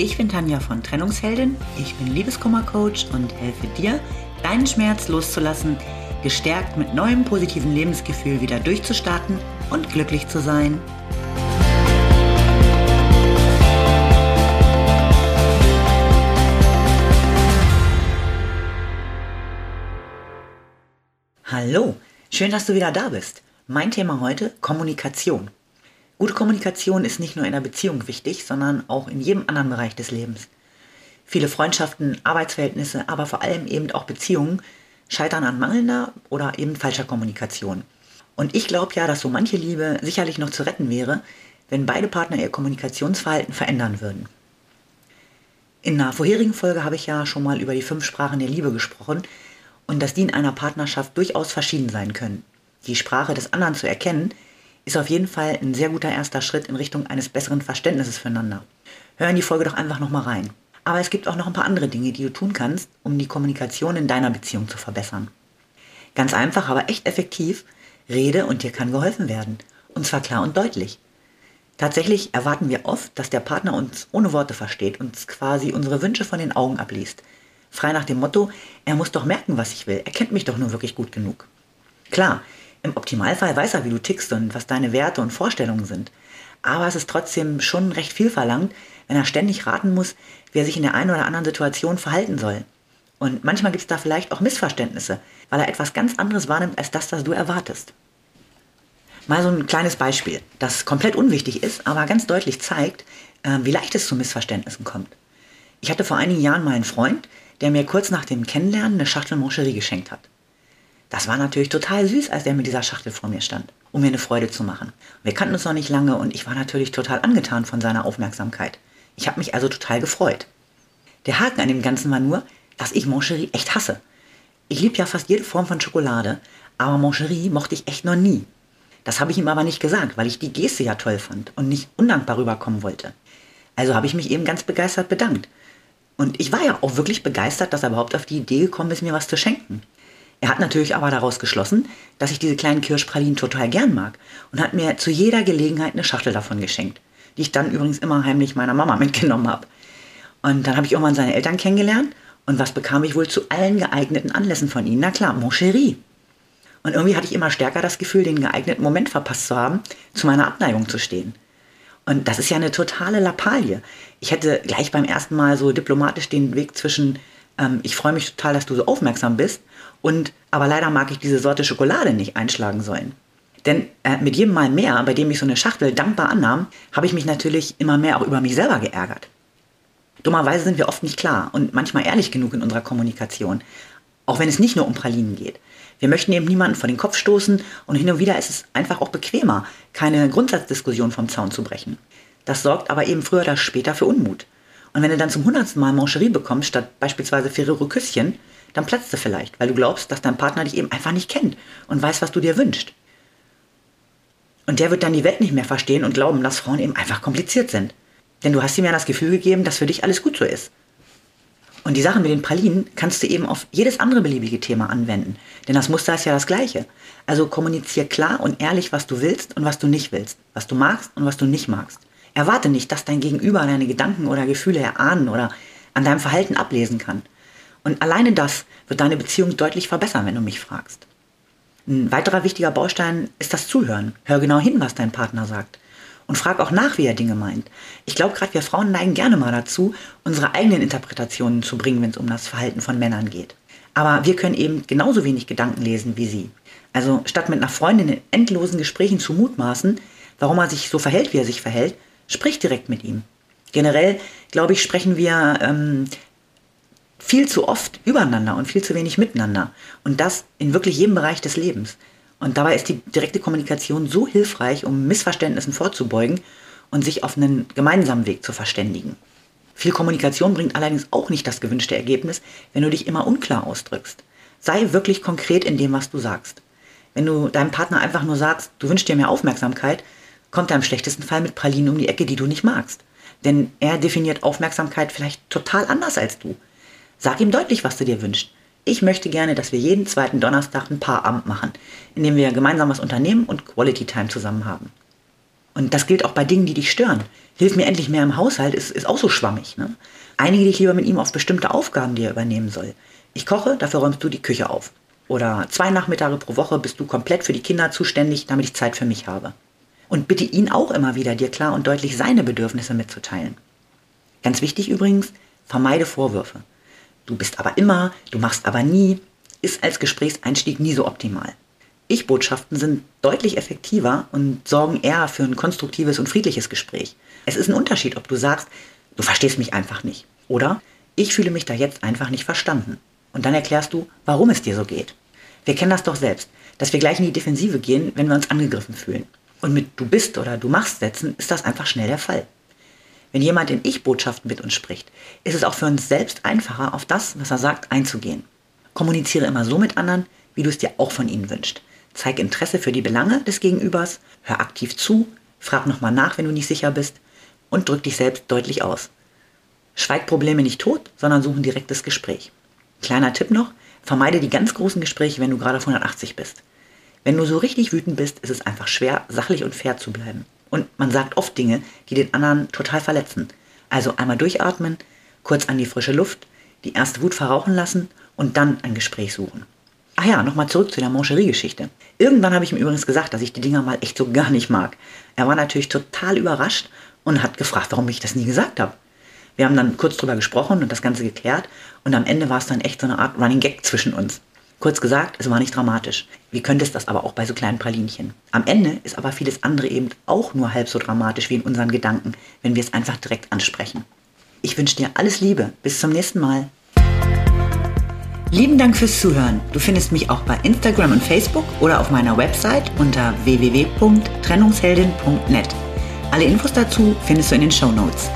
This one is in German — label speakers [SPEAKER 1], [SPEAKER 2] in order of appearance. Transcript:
[SPEAKER 1] Ich bin Tanja von Trennungsheldin, ich bin Liebeskummercoach und helfe dir, deinen Schmerz loszulassen, gestärkt mit neuem positiven Lebensgefühl wieder durchzustarten und glücklich zu sein. Hallo, schön, dass du wieder da bist. Mein Thema heute Kommunikation. Gute Kommunikation ist nicht nur in der Beziehung wichtig, sondern auch in jedem anderen Bereich des Lebens. Viele Freundschaften, Arbeitsverhältnisse, aber vor allem eben auch Beziehungen scheitern an mangelnder oder eben falscher Kommunikation. Und ich glaube ja, dass so manche Liebe sicherlich noch zu retten wäre, wenn beide Partner ihr Kommunikationsverhalten verändern würden. In einer vorherigen Folge habe ich ja schon mal über die fünf Sprachen der Liebe gesprochen und dass die in einer Partnerschaft durchaus verschieden sein können. Die Sprache des anderen zu erkennen, ist auf jeden Fall ein sehr guter erster Schritt in Richtung eines besseren Verständnisses füreinander. Hör in die Folge doch einfach nochmal rein. Aber es gibt auch noch ein paar andere Dinge, die du tun kannst, um die Kommunikation in deiner Beziehung zu verbessern. Ganz einfach, aber echt effektiv, rede und dir kann geholfen werden. Und zwar klar und deutlich. Tatsächlich erwarten wir oft, dass der Partner uns ohne Worte versteht, uns quasi unsere Wünsche von den Augen abliest. Frei nach dem Motto, er muss doch merken, was ich will, er kennt mich doch nur wirklich gut genug. Klar, im Optimalfall weiß er, wie du tickst und was deine Werte und Vorstellungen sind. Aber es ist trotzdem schon recht viel verlangt, wenn er ständig raten muss, wie er sich in der einen oder anderen Situation verhalten soll. Und manchmal gibt es da vielleicht auch Missverständnisse, weil er etwas ganz anderes wahrnimmt als das, was du erwartest. Mal so ein kleines Beispiel, das komplett unwichtig ist, aber ganz deutlich zeigt, äh, wie leicht es zu Missverständnissen kommt. Ich hatte vor einigen Jahren mal einen Freund, der mir kurz nach dem Kennenlernen eine Schachtel Moncherie geschenkt hat. Das war natürlich total süß, als er mit dieser Schachtel vor mir stand, um mir eine Freude zu machen. Wir kannten uns noch nicht lange und ich war natürlich total angetan von seiner Aufmerksamkeit. Ich habe mich also total gefreut. Der Haken an dem Ganzen war nur, dass ich Moncherie echt hasse. Ich liebe ja fast jede Form von Schokolade, aber Moncherie mochte ich echt noch nie. Das habe ich ihm aber nicht gesagt, weil ich die Geste ja toll fand und nicht undankbar rüberkommen wollte. Also habe ich mich eben ganz begeistert bedankt. Und ich war ja auch wirklich begeistert, dass er überhaupt auf die Idee gekommen ist, mir was zu schenken. Er hat natürlich aber daraus geschlossen, dass ich diese kleinen Kirschpralinen total gern mag und hat mir zu jeder Gelegenheit eine Schachtel davon geschenkt, die ich dann übrigens immer heimlich meiner Mama mitgenommen habe. Und dann habe ich irgendwann seine Eltern kennengelernt und was bekam ich wohl zu allen geeigneten Anlässen von ihnen? Na klar, Mon chéri. Und irgendwie hatte ich immer stärker das Gefühl, den geeigneten Moment verpasst zu haben, zu meiner Abneigung zu stehen. Und das ist ja eine totale Lappalie. Ich hätte gleich beim ersten Mal so diplomatisch den Weg zwischen ähm, ich freue mich total, dass du so aufmerksam bist und aber leider mag ich diese Sorte Schokolade nicht einschlagen sollen. Denn äh, mit jedem Mal mehr, bei dem ich so eine Schachtel dankbar annahm, habe ich mich natürlich immer mehr auch über mich selber geärgert. Dummerweise sind wir oft nicht klar und manchmal ehrlich genug in unserer Kommunikation, auch wenn es nicht nur um Pralinen geht. Wir möchten eben niemanden vor den Kopf stoßen und hin und wieder ist es einfach auch bequemer, keine Grundsatzdiskussion vom Zaun zu brechen. Das sorgt aber eben früher oder später für Unmut. Und wenn du dann zum hundertsten Mal Mancherie bekommst, statt beispielsweise Ferrero Küsschen, dann platzt du vielleicht, weil du glaubst, dass dein Partner dich eben einfach nicht kennt und weiß, was du dir wünschst. Und der wird dann die Welt nicht mehr verstehen und glauben, dass Frauen eben einfach kompliziert sind. Denn du hast ihm ja das Gefühl gegeben, dass für dich alles gut so ist. Und die Sache mit den Pralinen kannst du eben auf jedes andere beliebige Thema anwenden. Denn das Muster ist ja das gleiche. Also kommunizier klar und ehrlich, was du willst und was du nicht willst. Was du magst und was du nicht magst. Erwarte nicht, dass dein Gegenüber deine Gedanken oder Gefühle erahnen oder an deinem Verhalten ablesen kann. Und alleine das wird deine Beziehung deutlich verbessern, wenn du mich fragst. Ein weiterer wichtiger Baustein ist das Zuhören. Hör genau hin, was dein Partner sagt. Und frag auch nach, wie er Dinge meint. Ich glaube, gerade wir Frauen neigen gerne mal dazu, unsere eigenen Interpretationen zu bringen, wenn es um das Verhalten von Männern geht. Aber wir können eben genauso wenig Gedanken lesen wie sie. Also statt mit einer Freundin in endlosen Gesprächen zu mutmaßen, warum er sich so verhält, wie er sich verhält, sprich direkt mit ihm. Generell, glaube ich, sprechen wir ähm, viel zu oft übereinander und viel zu wenig miteinander. Und das in wirklich jedem Bereich des Lebens. Und dabei ist die direkte Kommunikation so hilfreich, um Missverständnissen vorzubeugen und sich auf einen gemeinsamen Weg zu verständigen. Viel Kommunikation bringt allerdings auch nicht das gewünschte Ergebnis, wenn du dich immer unklar ausdrückst. Sei wirklich konkret in dem, was du sagst. Wenn du deinem Partner einfach nur sagst, du wünschst dir mehr Aufmerksamkeit, kommt er im schlechtesten Fall mit Pralinen um die Ecke, die du nicht magst. Denn er definiert Aufmerksamkeit vielleicht total anders als du. Sag ihm deutlich, was du dir wünschst. Ich möchte gerne, dass wir jeden zweiten Donnerstag ein Paarabend machen, in dem wir gemeinsam was unternehmen und Quality Time zusammen haben. Und das gilt auch bei Dingen, die dich stören. Hilf mir endlich mehr im Haushalt ist, ist auch so schwammig. Ne? Einige dich lieber mit ihm auf bestimmte Aufgaben, die er übernehmen soll. Ich koche, dafür räumst du die Küche auf. Oder zwei Nachmittage pro Woche bist du komplett für die Kinder zuständig, damit ich Zeit für mich habe. Und bitte ihn auch immer wieder, dir klar und deutlich seine Bedürfnisse mitzuteilen. Ganz wichtig übrigens, vermeide Vorwürfe. Du bist aber immer, du machst aber nie, ist als Gesprächseinstieg nie so optimal. Ich-Botschaften sind deutlich effektiver und sorgen eher für ein konstruktives und friedliches Gespräch. Es ist ein Unterschied, ob du sagst, du verstehst mich einfach nicht. Oder ich fühle mich da jetzt einfach nicht verstanden. Und dann erklärst du, warum es dir so geht. Wir kennen das doch selbst, dass wir gleich in die Defensive gehen, wenn wir uns angegriffen fühlen. Und mit du bist oder du machst Sätzen ist das einfach schnell der Fall. Wenn jemand in Ich-Botschaften mit uns spricht, ist es auch für uns selbst einfacher, auf das, was er sagt, einzugehen. Kommuniziere immer so mit anderen, wie du es dir auch von ihnen wünschst. Zeig Interesse für die Belange des Gegenübers, hör aktiv zu, frag nochmal nach, wenn du nicht sicher bist und drück dich selbst deutlich aus. Schweig Probleme nicht tot, sondern such ein direktes Gespräch. Kleiner Tipp noch, vermeide die ganz großen Gespräche, wenn du gerade auf 180 bist. Wenn du so richtig wütend bist, ist es einfach schwer, sachlich und fair zu bleiben. Und man sagt oft Dinge, die den anderen total verletzen. Also einmal durchatmen, kurz an die frische Luft, die erste Wut verrauchen lassen und dann ein Gespräch suchen. Ach ja, nochmal zurück zu der Mancherie-Geschichte. Irgendwann habe ich ihm übrigens gesagt, dass ich die Dinger mal echt so gar nicht mag. Er war natürlich total überrascht und hat gefragt, warum ich das nie gesagt habe. Wir haben dann kurz drüber gesprochen und das Ganze geklärt und am Ende war es dann echt so eine Art Running Gag zwischen uns. Kurz gesagt, es war nicht dramatisch. Wie könnte es das aber auch bei so kleinen Pralinchen? Am Ende ist aber vieles andere eben auch nur halb so dramatisch wie in unseren Gedanken, wenn wir es einfach direkt ansprechen. Ich wünsche dir alles Liebe. Bis zum nächsten Mal. Lieben Dank fürs Zuhören. Du findest mich auch bei Instagram und Facebook oder auf meiner Website unter www.trennungsheldin.net. Alle Infos dazu findest du in den Show Notes.